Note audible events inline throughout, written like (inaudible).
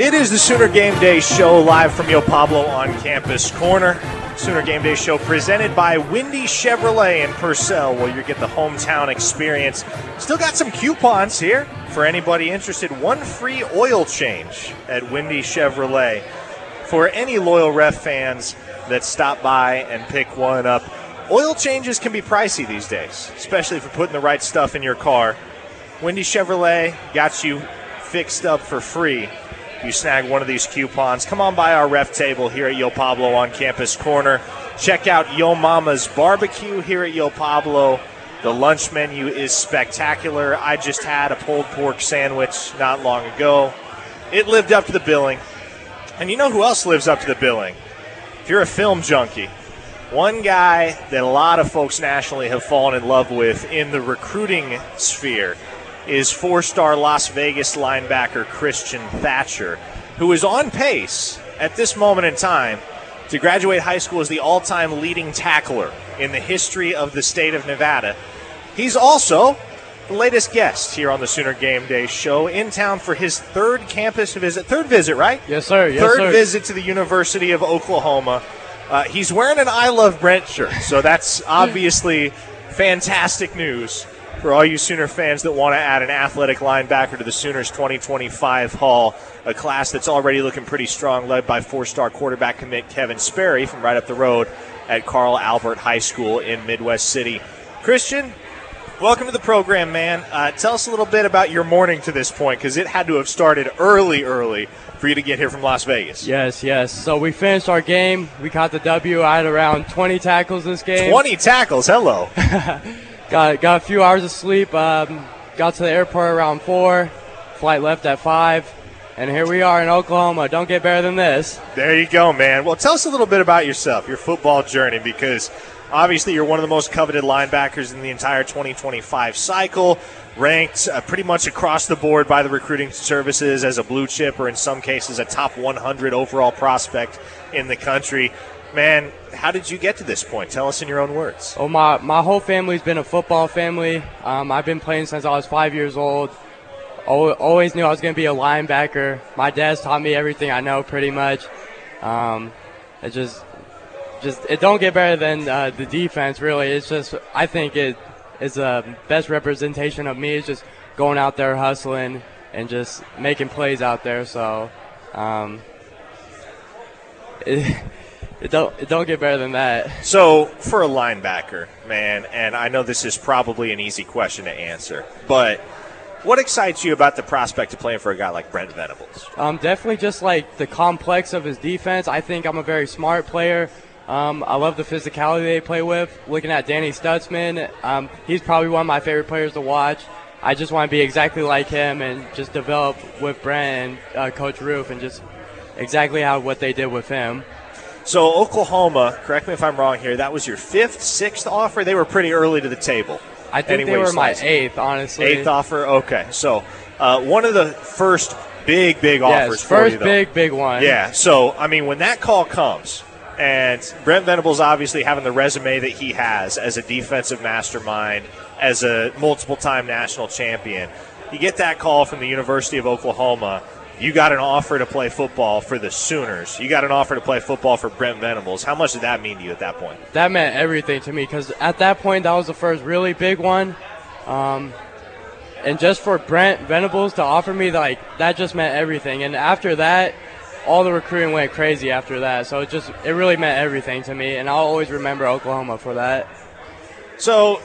It is the Sooner Game Day show live from Yo Pablo on Campus Corner. Sooner Game Day show presented by Windy Chevrolet in Purcell, where you get the hometown experience. Still got some coupons here for anybody interested. One free oil change at Windy Chevrolet for any loyal ref fans that stop by and pick one up. Oil changes can be pricey these days, especially if you're putting the right stuff in your car. Windy Chevrolet got you fixed up for free you snag one of these coupons, come on by our ref table here at Yo Pablo on Campus Corner. Check out Yo Mama's Barbecue here at Yo Pablo. The lunch menu is spectacular. I just had a pulled pork sandwich not long ago. It lived up to the billing. And you know who else lives up to the billing? If you're a film junkie, one guy that a lot of folks nationally have fallen in love with in the recruiting sphere is four star Las Vegas linebacker Christian Thatcher, who is on pace at this moment in time to graduate high school as the all time leading tackler in the history of the state of Nevada. He's also the latest guest here on the Sooner Game Day show in town for his third campus visit. Third visit, right? Yes, sir. Yes, third sir. visit to the University of Oklahoma. Uh, he's wearing an I Love Brent shirt, so that's (laughs) obviously fantastic news for all you Sooner fans that want to add an athletic linebacker to the Sooners 2025 Hall, a class that's already looking pretty strong, led by four star quarterback commit Kevin Sperry from right up the road at Carl Albert High School in Midwest City. Christian, welcome to the program, man. Uh, tell us a little bit about your morning to this point because it had to have started early, early for you to get here from Las Vegas. Yes, yes. So we finished our game. We caught the W. I had around 20 tackles this game. 20 tackles, hello. (laughs) got got a few hours of sleep. Um, got to the airport around four. Flight left at five, and here we are in Oklahoma. Don't get better than this. There you go, man. Well, tell us a little bit about yourself, your football journey, because obviously you're one of the most coveted linebackers in the entire 2025 cycle. Ranked uh, pretty much across the board by the recruiting services as a blue chip, or in some cases, a top 100 overall prospect in the country man, how did you get to this point? Tell us in your own words. Oh, my, my whole family's been a football family. Um, I've been playing since I was five years old. Always knew I was going to be a linebacker. My dad's taught me everything I know, pretty much. Um, it just, just it don't get better than uh, the defense. Really, it's just I think it is a best representation of me. Is just going out there hustling and just making plays out there. So. Um, (laughs) it, it don't it don't get better than that. So for a linebacker, man, and I know this is probably an easy question to answer, but what excites you about the prospect of playing for a guy like Brent Venables? Um, definitely just like the complex of his defense. I think I'm a very smart player. Um, I love the physicality they play with. Looking at Danny Stutsman, um, he's probably one of my favorite players to watch. I just want to be exactly like him and just develop with Brent and uh, Coach Roof and just exactly how what they did with him. So Oklahoma, correct me if I'm wrong here. That was your fifth, sixth offer. They were pretty early to the table. I think they were my eighth, honestly. Eighth offer. Okay, so uh, one of the first big, big yes, offers first you, big, big one. Yeah. So I mean, when that call comes, and Brent Venables obviously having the resume that he has as a defensive mastermind, as a multiple-time national champion, you get that call from the University of Oklahoma you got an offer to play football for the Sooners. You got an offer to play football for Brent Venables. How much did that mean to you at that point? That meant everything to me because at that point, that was the first really big one. Um, and just for Brent Venables to offer me, like, that just meant everything. And after that, all the recruiting went crazy after that. So it just, it really meant everything to me. And I'll always remember Oklahoma for that. So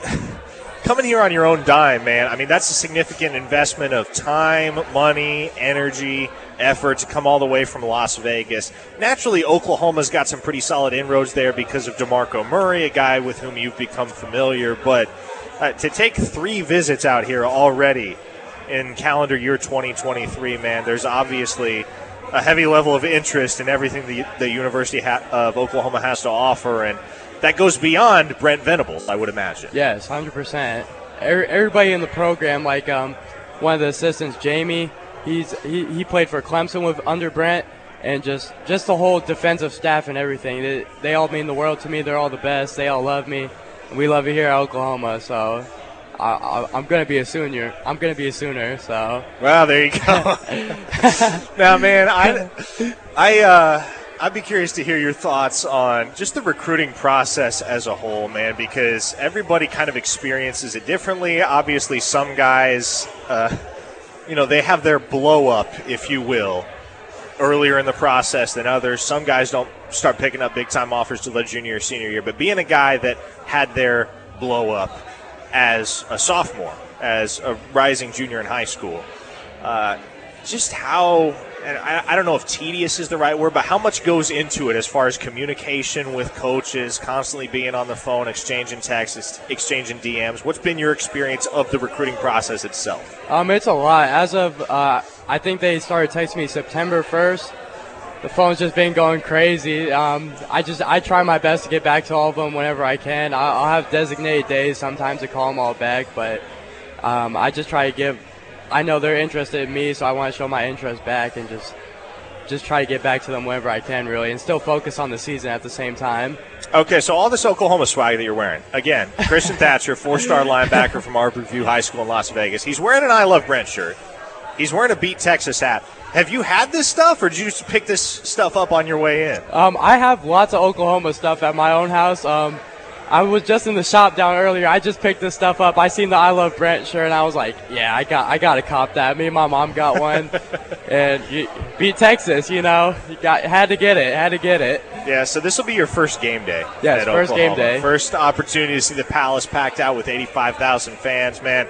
coming here on your own dime, man, I mean, that's a significant investment of time, money, energy, effort to come all the way from Las Vegas. Naturally, Oklahoma's got some pretty solid inroads there because of DeMarco Murray, a guy with whom you've become familiar. But uh, to take three visits out here already in calendar year 2023, man, there's obviously a heavy level of interest in everything the, the University ha- of Oklahoma has to offer. And that goes beyond Brent Venables, I would imagine. Yes, hundred percent. Everybody in the program, like um, one of the assistants, Jamie, he's he, he played for Clemson with under Brent, and just just the whole defensive staff and everything. They, they all mean the world to me. They're all the best. They all love me. We love it here at Oklahoma. So I, am gonna be a sooner. I'm gonna be a sooner. So. Well, there you go. (laughs) (laughs) now, man, I, I, uh, I'd be curious to hear your thoughts on just the recruiting process as a whole, man, because everybody kind of experiences it differently. Obviously, some guys, uh, you know, they have their blow up, if you will, earlier in the process than others. Some guys don't start picking up big time offers to the junior or senior year, but being a guy that had their blow up as a sophomore, as a rising junior in high school, uh, just how and I, I, don't know if tedious is the right word, but how much goes into it as far as communication with coaches, constantly being on the phone, exchanging texts, exchanging DMs? What's been your experience of the recruiting process itself? Um, it's a lot. As of, uh, I think they started texting me September 1st. The phone's just been going crazy. Um, I just I try my best to get back to all of them whenever I can. I'll, I'll have designated days sometimes to call them all back, but um, I just try to give I know they're interested in me, so I want to show my interest back and just just try to get back to them whenever I can, really, and still focus on the season at the same time. Okay, so all this Oklahoma swag that you're wearing. Again, Christian (laughs) Thatcher, four star linebacker from Arborview High School in Las Vegas. He's wearing an I Love Brent shirt. He's wearing a Beat Texas hat. Have you had this stuff, or did you just pick this stuff up on your way in? Um, I have lots of Oklahoma stuff at my own house. Um, I was just in the shop down earlier. I just picked this stuff up. I seen the I Love Brent shirt, and I was like, "Yeah, I got, I got to cop that." Me and my mom got (laughs) one, and you, beat Texas. You know, you got had to get it, had to get it. Yeah. So this will be your first game day. Yes, first Oklahoma. game day. First opportunity to see the Palace packed out with eighty-five thousand fans. Man,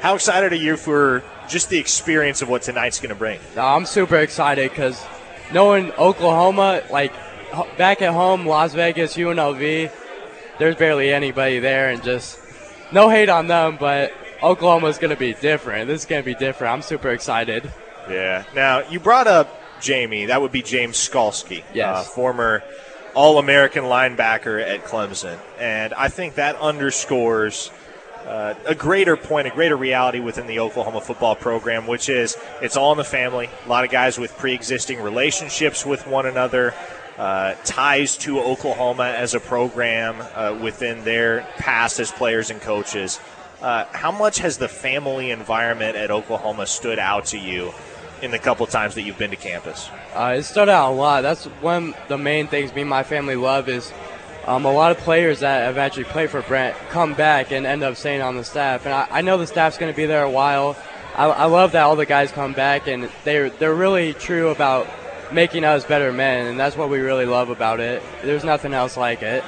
how excited are you for just the experience of what tonight's going to bring? I'm super excited because knowing Oklahoma, like back at home, Las Vegas, UNLV there's barely anybody there, and just no hate on them, but Oklahoma's going to be different. This is going to be different. I'm super excited. Yeah. Now you brought up Jamie. That would be James Skalski, yes. uh, former All-American linebacker at Clemson, and I think that underscores. Uh, a greater point, a greater reality within the Oklahoma football program, which is it's all in the family. A lot of guys with pre existing relationships with one another uh, ties to Oklahoma as a program uh, within their past as players and coaches. Uh, how much has the family environment at Oklahoma stood out to you in the couple times that you've been to campus? Uh, it stood out a lot. That's one of the main things me and my family love is um, a lot of players that have actually played for Brent come back and end up staying on the staff. And I, I know the staff's going to be there a while. I, I love that all the guys come back and they're they're really true about making us better men, and that's what we really love about it. There's nothing else like it.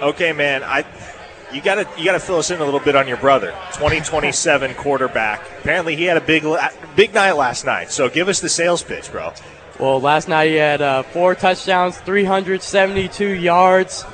Okay, man. I you got to you got to fill us in a little bit on your brother, 2027 (laughs) quarterback. Apparently, he had a big big night last night. So give us the sales pitch, bro. Well, last night he had uh, four touchdowns, 372 yards,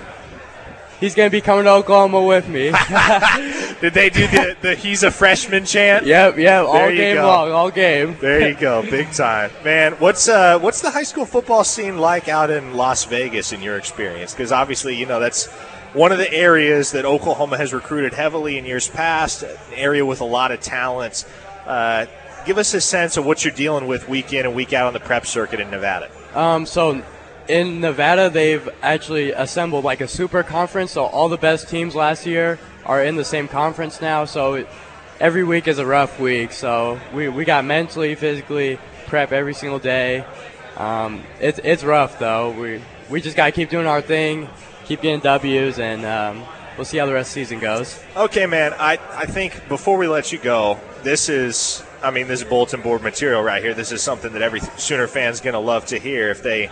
He's going to be coming to Oklahoma with me. (laughs) Did they do the, the he's a freshman chant? Yep, yep, all game go. long, all game. There you go, big time. Man, what's uh what's the high school football scene like out in Las Vegas in your experience? Because obviously, you know, that's one of the areas that Oklahoma has recruited heavily in years past, an area with a lot of talent. Uh, give us a sense of what you're dealing with week in and week out on the prep circuit in Nevada. Um, so in Nevada, they've actually assembled like a super conference. So all the best teams last year are in the same conference now. So every week is a rough week. So we, we got mentally, physically prep every single day. Um, it's it's rough though. We we just gotta keep doing our thing, keep getting W's, and um, we'll see how the rest of the season goes. Okay, man. I I think before we let you go, this is. I mean, this is bulletin board material right here. This is something that every Sooner fan's going to love to hear if they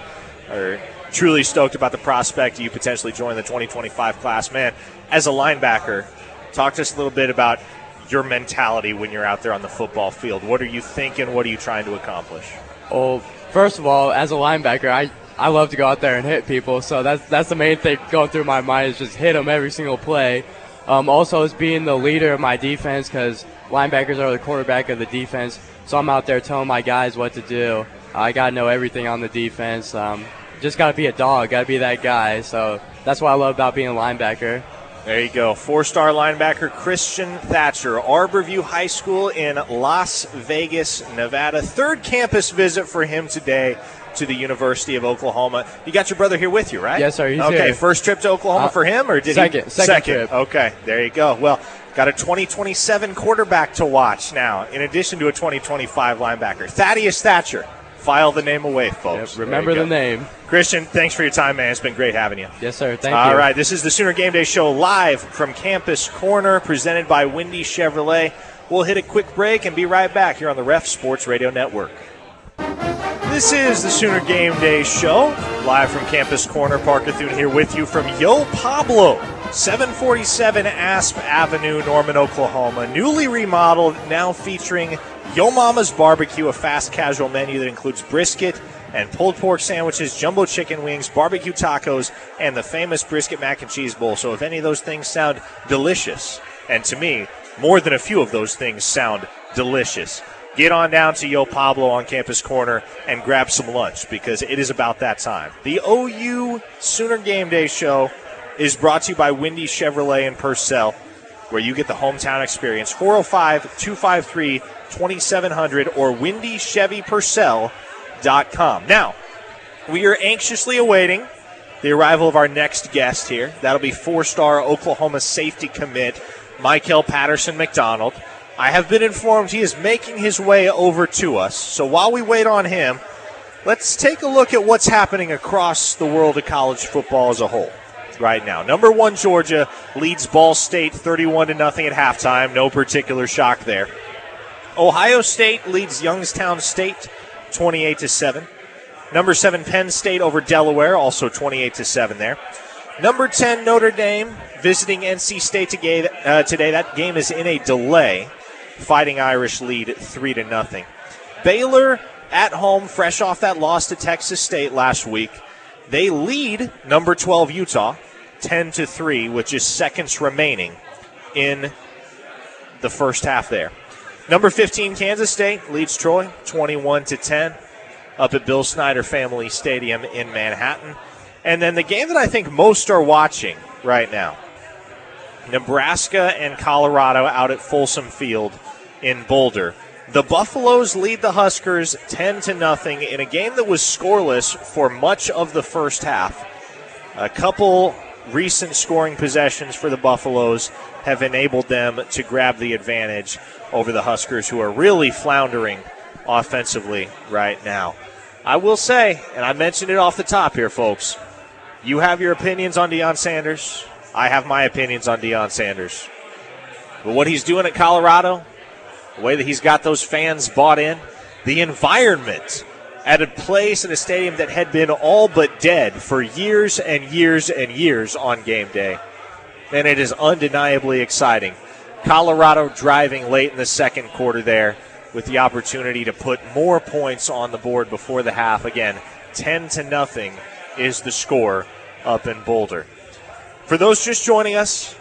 are truly stoked about the prospect you potentially joining the 2025 class. Man, as a linebacker, talk to us a little bit about your mentality when you're out there on the football field. What are you thinking? What are you trying to accomplish? Well, first of all, as a linebacker, I, I love to go out there and hit people. So that's that's the main thing going through my mind is just hit them every single play. Um, also, is being the leader of my defense because linebackers are the quarterback of the defense. So I'm out there telling my guys what to do. I got to know everything on the defense. Um, just got to be a dog, got to be that guy. So that's what I love about being a linebacker. There you go. Four star linebacker Christian Thatcher, Arborview High School in Las Vegas, Nevada. Third campus visit for him today to the University of Oklahoma. You got your brother here with you, right? Yes, sir. okay, here. first trip to Oklahoma uh, for him, or did second, he? Second, second trip. Okay, there you go. Well, Got a 2027 quarterback to watch now, in addition to a 2025 linebacker. Thaddeus Thatcher. File the name away, folks. Yep, remember the name. Christian, thanks for your time, man. It's been great having you. Yes, sir. Thank All you. All right, this is the Sooner Game Day Show live from Campus Corner, presented by Windy Chevrolet. We'll hit a quick break and be right back here on the Ref Sports Radio Network. This is the Sooner Game Day Show, live from Campus Corner. Parker Thune here with you from Yo Pablo, 747 Asp Avenue, Norman, Oklahoma. Newly remodeled, now featuring Yo Mama's Barbecue, a fast casual menu that includes brisket and pulled pork sandwiches, jumbo chicken wings, barbecue tacos, and the famous brisket mac and cheese bowl. So if any of those things sound delicious, and to me, more than a few of those things sound delicious, get on down to Yo Pablo on Campus Corner and grab some lunch because it is about that time. The OU Sooner Game Day show is brought to you by Windy Chevrolet in Purcell, where you get the hometown experience. 405 253 2700 or windychevypurcell.com. Now, we are anxiously awaiting the arrival of our next guest here. That'll be four star Oklahoma safety commit, Michael Patterson McDonald. I have been informed he is making his way over to us. So while we wait on him, let's take a look at what's happening across the world of college football as a whole right now. Number one, Georgia leads Ball State 31 to nothing at halftime. No particular shock there. Ohio State leads Youngstown State 28 to 7. Number 7 Penn State over Delaware also 28 to 7 there. Number 10 Notre Dame visiting NC State today. Uh, today that game is in a delay. Fighting Irish lead 3 to nothing. Baylor at home fresh off that loss to Texas State last week. They lead number 12 Utah 10 to 3 with just seconds remaining in the first half there. Number 15 Kansas State leads Troy 21 to 10 up at Bill Snyder Family Stadium in Manhattan. And then the game that I think most are watching right now. Nebraska and Colorado out at Folsom Field in Boulder. The Buffaloes lead the Huskers 10 to nothing in a game that was scoreless for much of the first half. A couple recent scoring possessions for the Buffaloes have enabled them to grab the advantage over the Huskers, who are really floundering offensively right now. I will say, and I mentioned it off the top here, folks, you have your opinions on Deion Sanders. I have my opinions on Deion Sanders. But what he's doing at Colorado, the way that he's got those fans bought in, the environment at a place in a stadium that had been all but dead for years and years and years on game day. And it is undeniably exciting. Colorado driving late in the second quarter there with the opportunity to put more points on the board before the half. Again, 10 to nothing is the score up in Boulder. For those just joining us,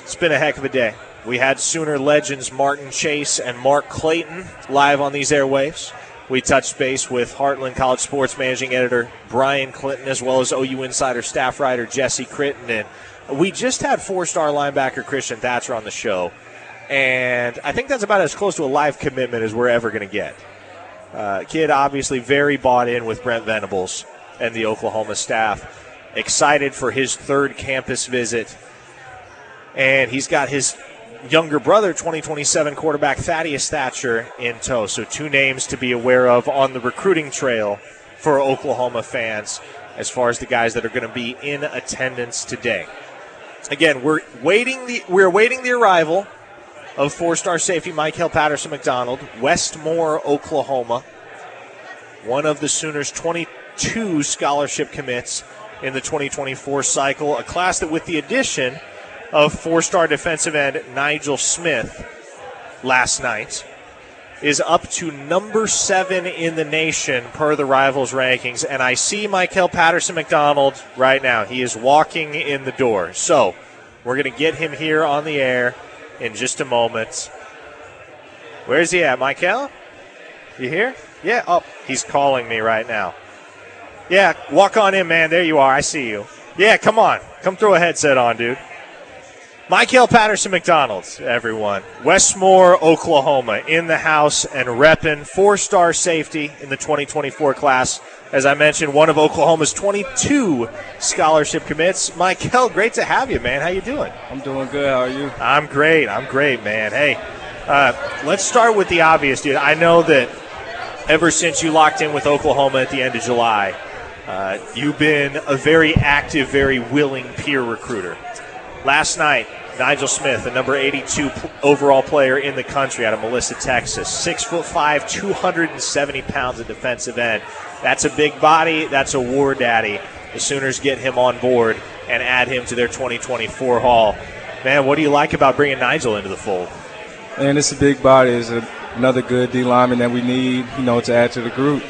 it's been a heck of a day. We had Sooner legends Martin Chase and Mark Clayton live on these airwaves. We touched base with Heartland College Sports Managing Editor Brian Clinton, as well as OU Insider staff writer Jesse Crittenden. And we just had four star linebacker Christian Thatcher on the show, and I think that's about as close to a live commitment as we're ever going to get. Uh, kid, obviously, very bought in with Brent Venables and the Oklahoma staff. Excited for his third campus visit. And he's got his younger brother, 2027 quarterback Thaddeus Thatcher, in tow. So, two names to be aware of on the recruiting trail for Oklahoma fans as far as the guys that are going to be in attendance today. Again, we're waiting the we're waiting the arrival of four-star safety Michael Patterson McDonald, Westmoore, Oklahoma. One of the Sooners' 22 scholarship commits in the 2024 cycle, a class that with the addition of four-star defensive end Nigel Smith last night is up to number seven in the nation per the rivals rankings. And I see Michael Patterson McDonald right now. He is walking in the door. So we're going to get him here on the air in just a moment. Where's he at, Michael? You here? Yeah. Oh, he's calling me right now. Yeah, walk on in, man. There you are. I see you. Yeah, come on. Come throw a headset on, dude. Michael Patterson McDonald, everyone. Westmoore, Oklahoma, in the house and repping four star safety in the 2024 class. As I mentioned, one of Oklahoma's 22 scholarship commits. Michael, great to have you, man. How you doing? I'm doing good. How are you? I'm great. I'm great, man. Hey, uh, let's start with the obvious, dude. I know that ever since you locked in with Oklahoma at the end of July, uh, you've been a very active, very willing peer recruiter. Last night, Nigel Smith, the number 82 overall player in the country out of Melissa, Texas. Six foot five, 270 pounds of defensive end. That's a big body. That's a war daddy. The Sooners get him on board and add him to their 2024 haul. Man, what do you like about bringing Nigel into the fold? And it's a big body. It's a, another good D lineman that we need, you know, to add to the group.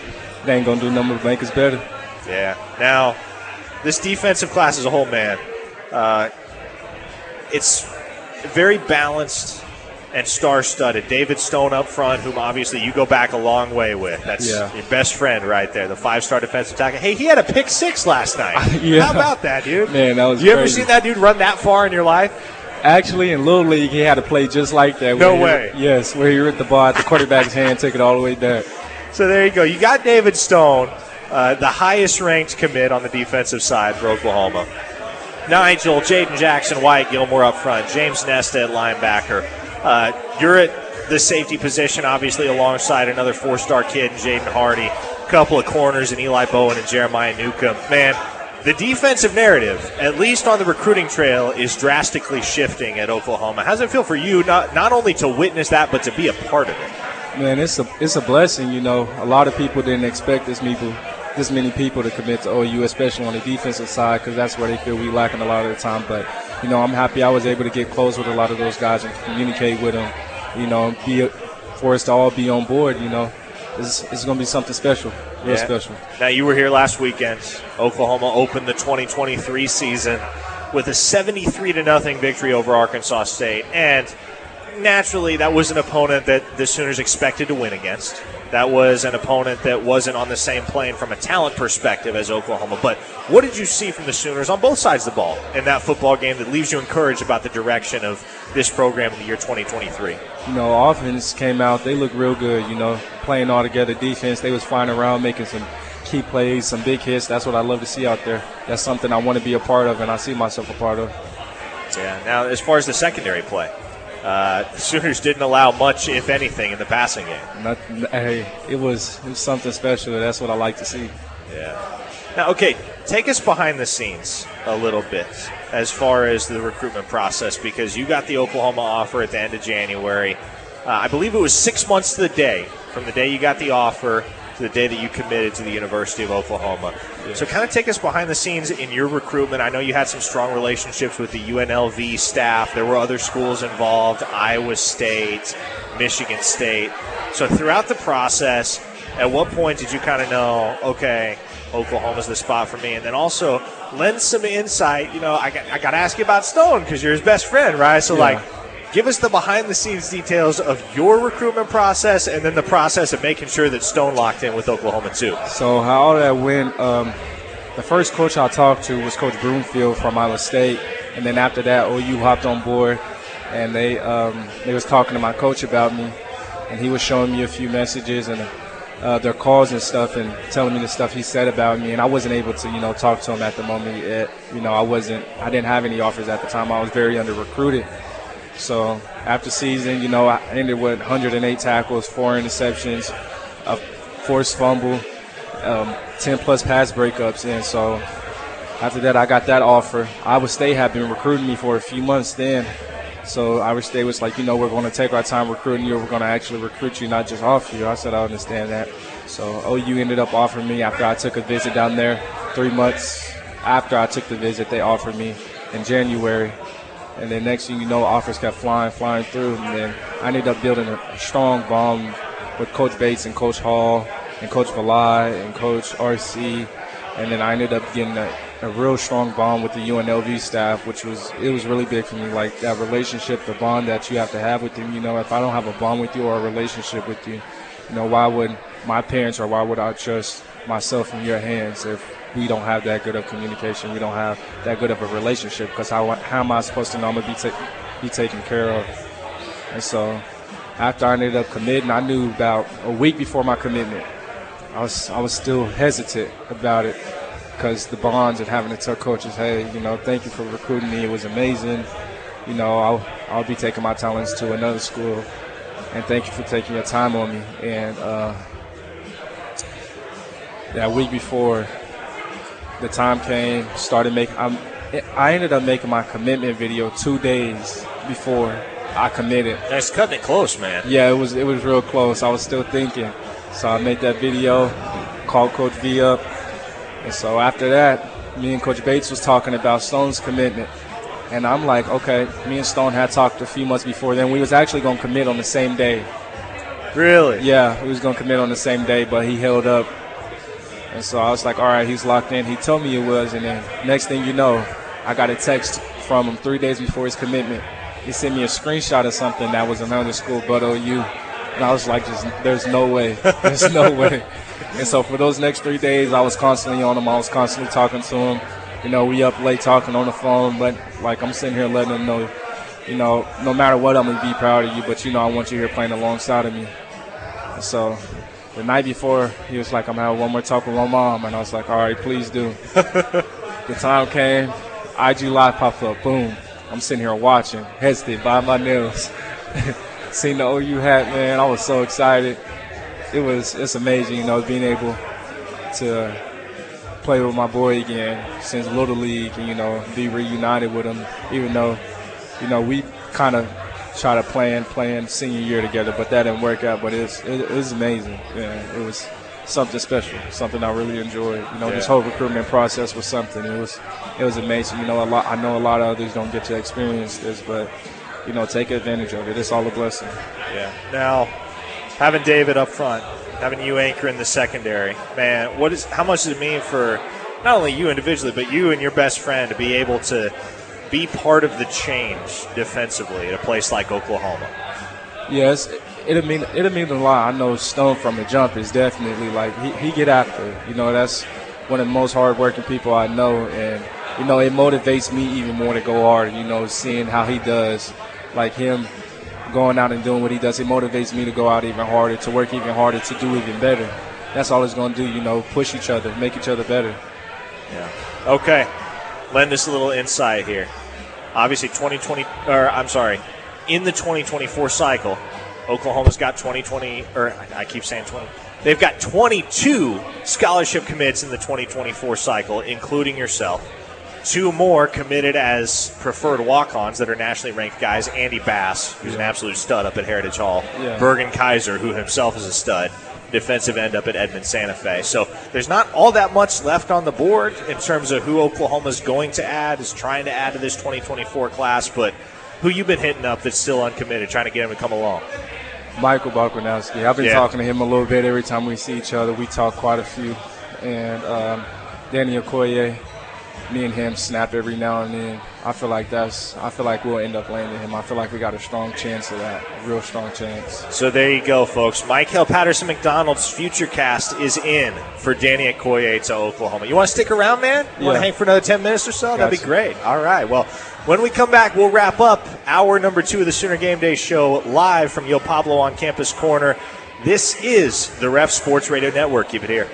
They ain't gonna do nothing but make us better. Yeah. Now, this defensive class as a whole, man. Uh, it's very balanced and star-studded. David Stone up front, whom obviously you go back a long way with. That's yeah. your best friend right there, the five-star defensive tackle. Hey, he had a pick six last night. (laughs) yeah. How about that, dude? Man, that was. You crazy. ever seen that dude run that far in your life? Actually, in Little League, he had to play just like that. No he, way. yes, where he ripped the ball at the quarterback's hand, took it all the way back. So there you go. You got David Stone, uh, the highest-ranked commit on the defensive side for Oklahoma. Nigel, Jaden Jackson, Wyatt Gilmore up front, James Nesta at linebacker. Uh, you're at the safety position, obviously, alongside another four star kid, Jaden Hardy, a couple of corners, and Eli Bowen and Jeremiah Newcombe. Man, the defensive narrative, at least on the recruiting trail, is drastically shifting at Oklahoma. How does it feel for you, not, not only to witness that, but to be a part of it? Man, it's a it's a blessing. You know, a lot of people didn't expect this people this many people to commit to OU, especially on the defensive side, because that's where they feel we lacking a lot of the time. But you know, I'm happy I was able to get close with a lot of those guys and communicate with them. You know, be for us to all be on board. You know, it's, it's going to be something special, real Yeah. special. Now, you were here last weekend. Oklahoma opened the 2023 season with a 73 to nothing victory over Arkansas State, and naturally, that was an opponent that the Sooners expected to win against. That was an opponent that wasn't on the same plane from a talent perspective as Oklahoma. But what did you see from the Sooners on both sides of the ball in that football game that leaves you encouraged about the direction of this program in the year 2023? You know, offense came out. They looked real good. You know, playing all together. Defense, they was flying around, making some key plays, some big hits. That's what I love to see out there. That's something I want to be a part of, and I see myself a part of. Yeah. Now, as far as the secondary play, uh, Sooners didn't allow much, if anything, in the passing game. Not, hey, it was it was something special. That's what I like to see. Yeah. Now, okay, take us behind the scenes a little bit as far as the recruitment process because you got the Oklahoma offer at the end of January. Uh, I believe it was six months to the day from the day you got the offer to the day that you committed to the University of Oklahoma. So, kind of take us behind the scenes in your recruitment. I know you had some strong relationships with the UNLV staff. There were other schools involved Iowa State, Michigan State. So, throughout the process, at what point did you kind of know, okay, Oklahoma's the spot for me? And then also lend some insight. You know, I got, I got to ask you about Stone because you're his best friend, right? So, Yeah. like, give us the behind the scenes details of your recruitment process and then the process of making sure that Stone locked in with Oklahoma, too. So how that went, um, the first coach I talked to was Coach Broomfield from Iowa State, and then after that, OU hopped on board, and they um, they was talking to my coach about me, and he was showing me a few messages and uh, their calls and stuff, and telling me the stuff he said about me, and I wasn't able to you know talk to him at the moment. Yet. You know, I wasn't, I didn't have any offers at the time. I was very under recruited. So after season, you know, I ended with 108 tackles, four interceptions, a forced fumble, um, 10 plus pass breakups. And so after that, I got that offer. Iowa State had been recruiting me for a few months then. So Iowa State was like, you know, we're going to take our time recruiting you. We're going to actually recruit you, not just offer you. I said, I understand that. So OU ended up offering me after I took a visit down there. Three months after I took the visit, they offered me in January. And then next thing you know, offers kept flying, flying through. And then I ended up building a strong bond with Coach Bates and Coach Hall and Coach Valai and Coach RC. And then I ended up getting a, a real strong bond with the UNLV staff, which was it was really big for me. Like that relationship, the bond that you have to have with them. You know, if I don't have a bond with you or a relationship with you, you know, why would my parents or why would I trust myself in your hands if we don't have that good of communication. We don't have that good of a relationship because how, how am I supposed to know I'm going to be, ta- be taken care of? And so after I ended up committing, I knew about a week before my commitment. I was I was still hesitant about it because the bonds and having to tell coaches, hey, you know, thank you for recruiting me. It was amazing. You know, I'll I'll be taking my talents to another school, and thank you for taking your time on me. And uh, that week before, the time came. Started making. I'm, I ended up making my commitment video two days before I committed. That's cutting it close, man. Yeah, it was it was real close. I was still thinking, so I made that video, called Coach V up, and so after that, me and Coach Bates was talking about Stone's commitment, and I'm like, okay. Me and Stone had talked a few months before then. We was actually gonna commit on the same day. Really? Yeah, we was gonna commit on the same day, but he held up. And so I was like, all right, he's locked in. He told me it was, and then next thing you know, I got a text from him three days before his commitment. He sent me a screenshot of something that was another school but OU. And I was like, just there's no way. (laughs) There's no way. And so for those next three days, I was constantly on him. I was constantly talking to him. You know, we up late talking on the phone, but like I'm sitting here letting him know, you know, no matter what, I'm gonna be proud of you. But you know, I want you here playing alongside of me. So the night before, he was like, I'm gonna have one more talk with my mom, and I was like, all right, please do. (laughs) the time came, IG Live popped up, boom. I'm sitting here watching, hesitant, by my nails. (laughs) Seeing the OU hat, man, I was so excited. It was, it's amazing, you know, being able to play with my boy again since Little League and, you know, be reunited with him, even though, you know, we kind of try to plan, plan senior year together, but that didn't work out. But it's, it, it was amazing. Yeah, it was something special, something I really enjoyed. You know, Yeah. this whole recruitment process was something. It was, it was amazing. You know, a lot. I know a lot of others don't get to experience this, but you know, take advantage of it. It's all a blessing. Yeah. Now, having David up front, having you anchor in the secondary, man, what is how much does it mean for not only you individually, but you and your best friend to be able to be part of the change defensively at a place like Oklahoma? Yes, it'll mean it'll mean a lot. I know Stone from the jump is definitely like he, he get after. it. You know, that's one of the most hardworking people I know, and you know it motivates me even more to go hard. You know, seeing how he does, like him going out and doing what he does, it motivates me to go out even harder, to work even harder, to do even better. That's all it's going to do. You know, push each other, make each other better. Yeah. Okay. Lend us a little insight here. Obviously, 2020, or I'm sorry, in the 2024 cycle, Oklahoma's got 2020, or I keep saying 20. They've got 22 scholarship commits in the 2024 cycle, including yourself. Two more committed as preferred walk-ons that are nationally ranked guys. Andy Bass, who's an absolute stud up at Heritage Hall. Yeah. Bergen Kaiser, who himself is a stud. Defensive end up at Edmond Santa Fe. So there's not all that much left on the board in terms of who Oklahoma's going to add, is trying to add to this 2024 class, but who you've been hitting up that's still uncommitted, trying to get him to come along? Michael Boganowski. I've been Yeah. talking to him a little bit every time we see each other. We talk quite a few. And um, Danny Okoye, me and him snap every now and then. I feel like that's. I feel like we'll end up landing him. I feel like we got a strong chance of that. A real strong chance. So there you go, folks. Michael Patterson McDonald's future cast is in for Danny Okoye to Oklahoma. You want to stick around, man? You want to hang for another 10 minutes or so? That'd be great. All right. Well, when we come back, we'll wrap up hour number two of the Sooner Game Day show live from Yo Pablo on Campus Corner. This is the Ref Sports Radio Network. Keep it here.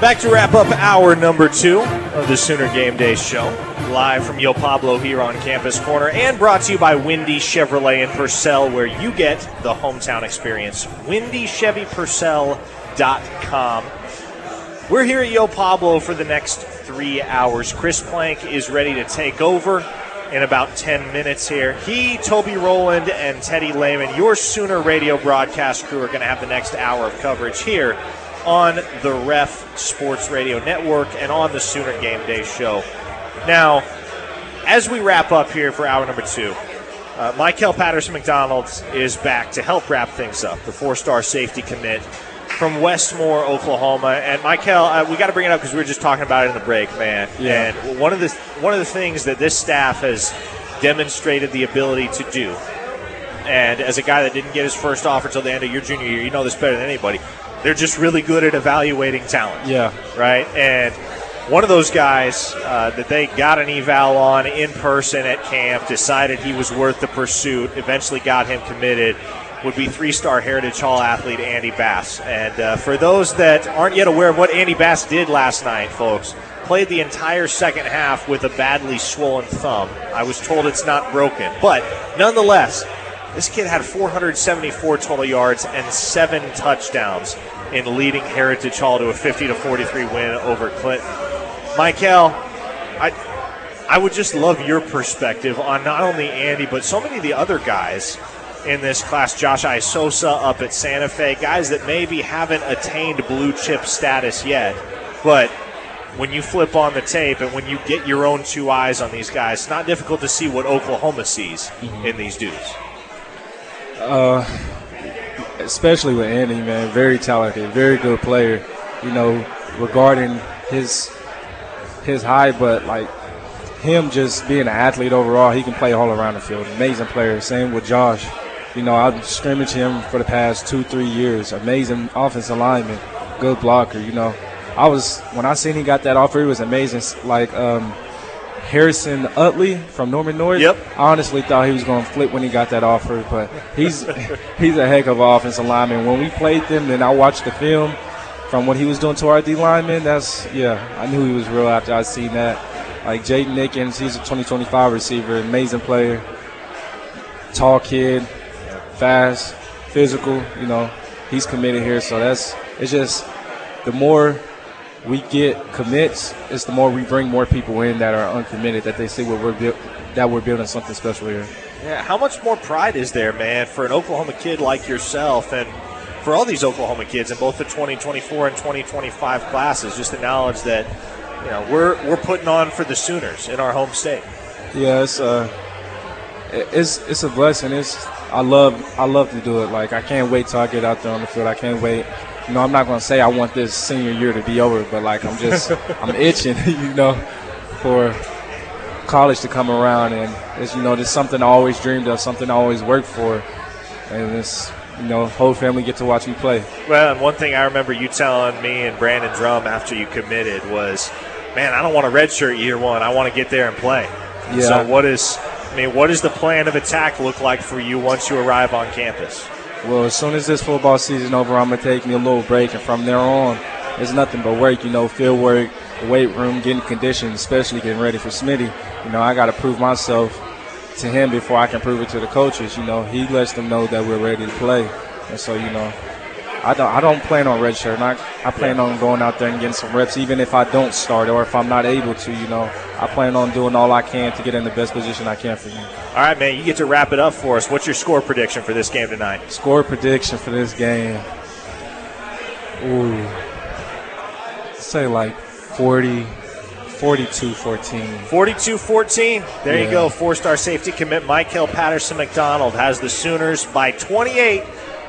Back to wrap up hour number two of the Sooner Game Day show. Live from Yo Pablo here on Campus Corner and brought to you by Windy Chevrolet in Purcell, where you get the hometown experience. WindyChevyPurcell.com. We're here at Yo Pablo for the next three hours. Chris Plank is ready to take over in about 10 minutes here. He, Toby Rowland, and Teddy Lehman, your Sooner radio broadcast crew, are going to have the next hour of coverage here on the Ref Sports Radio Network and on the Sooner Game Day show. Now, as we wrap up here for hour number two, uh, Michael Patterson McDonald is back to help wrap things up. The four-star safety commit from Westmoore, Oklahoma. And Michael, uh, we got to bring it up because we were just talking about it in the break, man. Yeah. And one of the one of the things that this staff has demonstrated the ability to do, and as a guy that didn't get his first offer until the end of your junior year, you know this better than anybody. They're just really good at evaluating talent. Yeah. Right? And one of those guys uh, that they got an eval on in person at camp, decided he was worth the pursuit, eventually got him committed, would be three star Heritage Hall athlete Andy Bass. And uh, for those that aren't yet aware of what Andy Bass did last night, folks, played the entire second half with a badly swollen thumb. I was told it's not broken, but nonetheless, this kid had 474 total yards and seven touchdowns in leading Heritage Hall to a 50 to 43 win over Clinton. Michael, I I would just love your perspective on not only Andy but so many of the other guys in this class. Josh Isosa up at Santa Fe, guys that maybe haven't attained blue chip status yet, but when you flip on the tape and when you get your own two eyes on these guys, it's not difficult to see what Oklahoma sees mm-hmm. in these dudes. Uh, especially with Andy, man, very talented, very good player. You know, regarding his his height, but like him just being an athlete overall, he can play all around the field. Amazing player. Same with Josh. You know, I've scrimmaged him for the past two, three years. Amazing offensive lineman, good blocker. You know, I was when I seen he got that offer, it was amazing. Like um, Harrison Utley from Norman North. Yep. I honestly thought he was going to flip when he got that offer, but he's (laughs) he's a heck of an offensive lineman. When we played them, then I watched the film from what he was doing to our D lineman. That's yeah, I knew he was real after I seen that. Like Jaden Nickens, he's a 2025 receiver, amazing player, tall kid, fast, physical. You know, he's committed here, so that's it's just the more we get commits, it's the more we bring more people in that are uncommitted that they see what we're bu- that we're building something special here. Yeah, how much more pride is there, man, for an Oklahoma kid like yourself and for all these Oklahoma kids in both the 2024 and 2025 classes, just the knowledge that you know we're we're putting on for the Sooners in our home state. Yeah, it's uh, it's it's a blessing. It's I love I love to do it. Like I can't wait till I get out there on the field. I can't wait you know, I'm not going to say I want this senior year to be over, but like I'm just, (laughs) I'm itching, (laughs) you know, for college to come around, and it's you know, just something I always dreamed of, something I always worked for, and it's you know, whole family get to watch me play. Well, and one thing I remember you telling me and Brandon Drumm after you committed was, "Man, I don't want to redshirt year one. I want to get there and play." Yeah. So, what is, I mean, what does the plan of attack look like for you once you arrive on campus? Well, as soon as this football season over, I'm gonna take me a little break, and from there on, it's nothing but work. You know, field work, weight room, getting conditioned, especially getting ready for Smitty. You know, I got to prove myself to him before I can prove it to the coaches. You know, he lets them know that we're ready to play, and so you know, I don't I don't plan on redshirt. I I plan on going out there and getting some reps, even if I don't start or if I'm not able to. You know, I plan on doing all I can to get in the best position I can for you. All right, man. You get to wrap it up for us. What's your score prediction for this game tonight? Score prediction for this game. Ooh, say like 40. 42 14. 42 14. There yeah. you go. Four star safety commit Michael Patterson McDonald has the Sooners by 28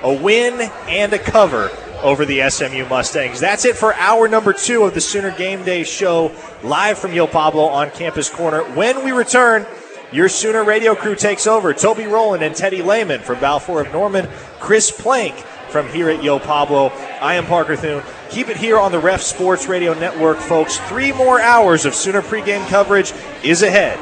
a win and a cover over the SMU Mustangs. That's it for hour number two of the Sooner Game Day show, live from Yo Pablo on Campus Corner. When we return, your Sooner radio crew takes over. Toby Rowland and Teddy Lehman from Balfour of Norman, Chris Plank from here at Yo Pablo. I am Parker Thune. Keep it here on the Ref Sports Radio Network, folks. Three more hours of Sooner pregame coverage is ahead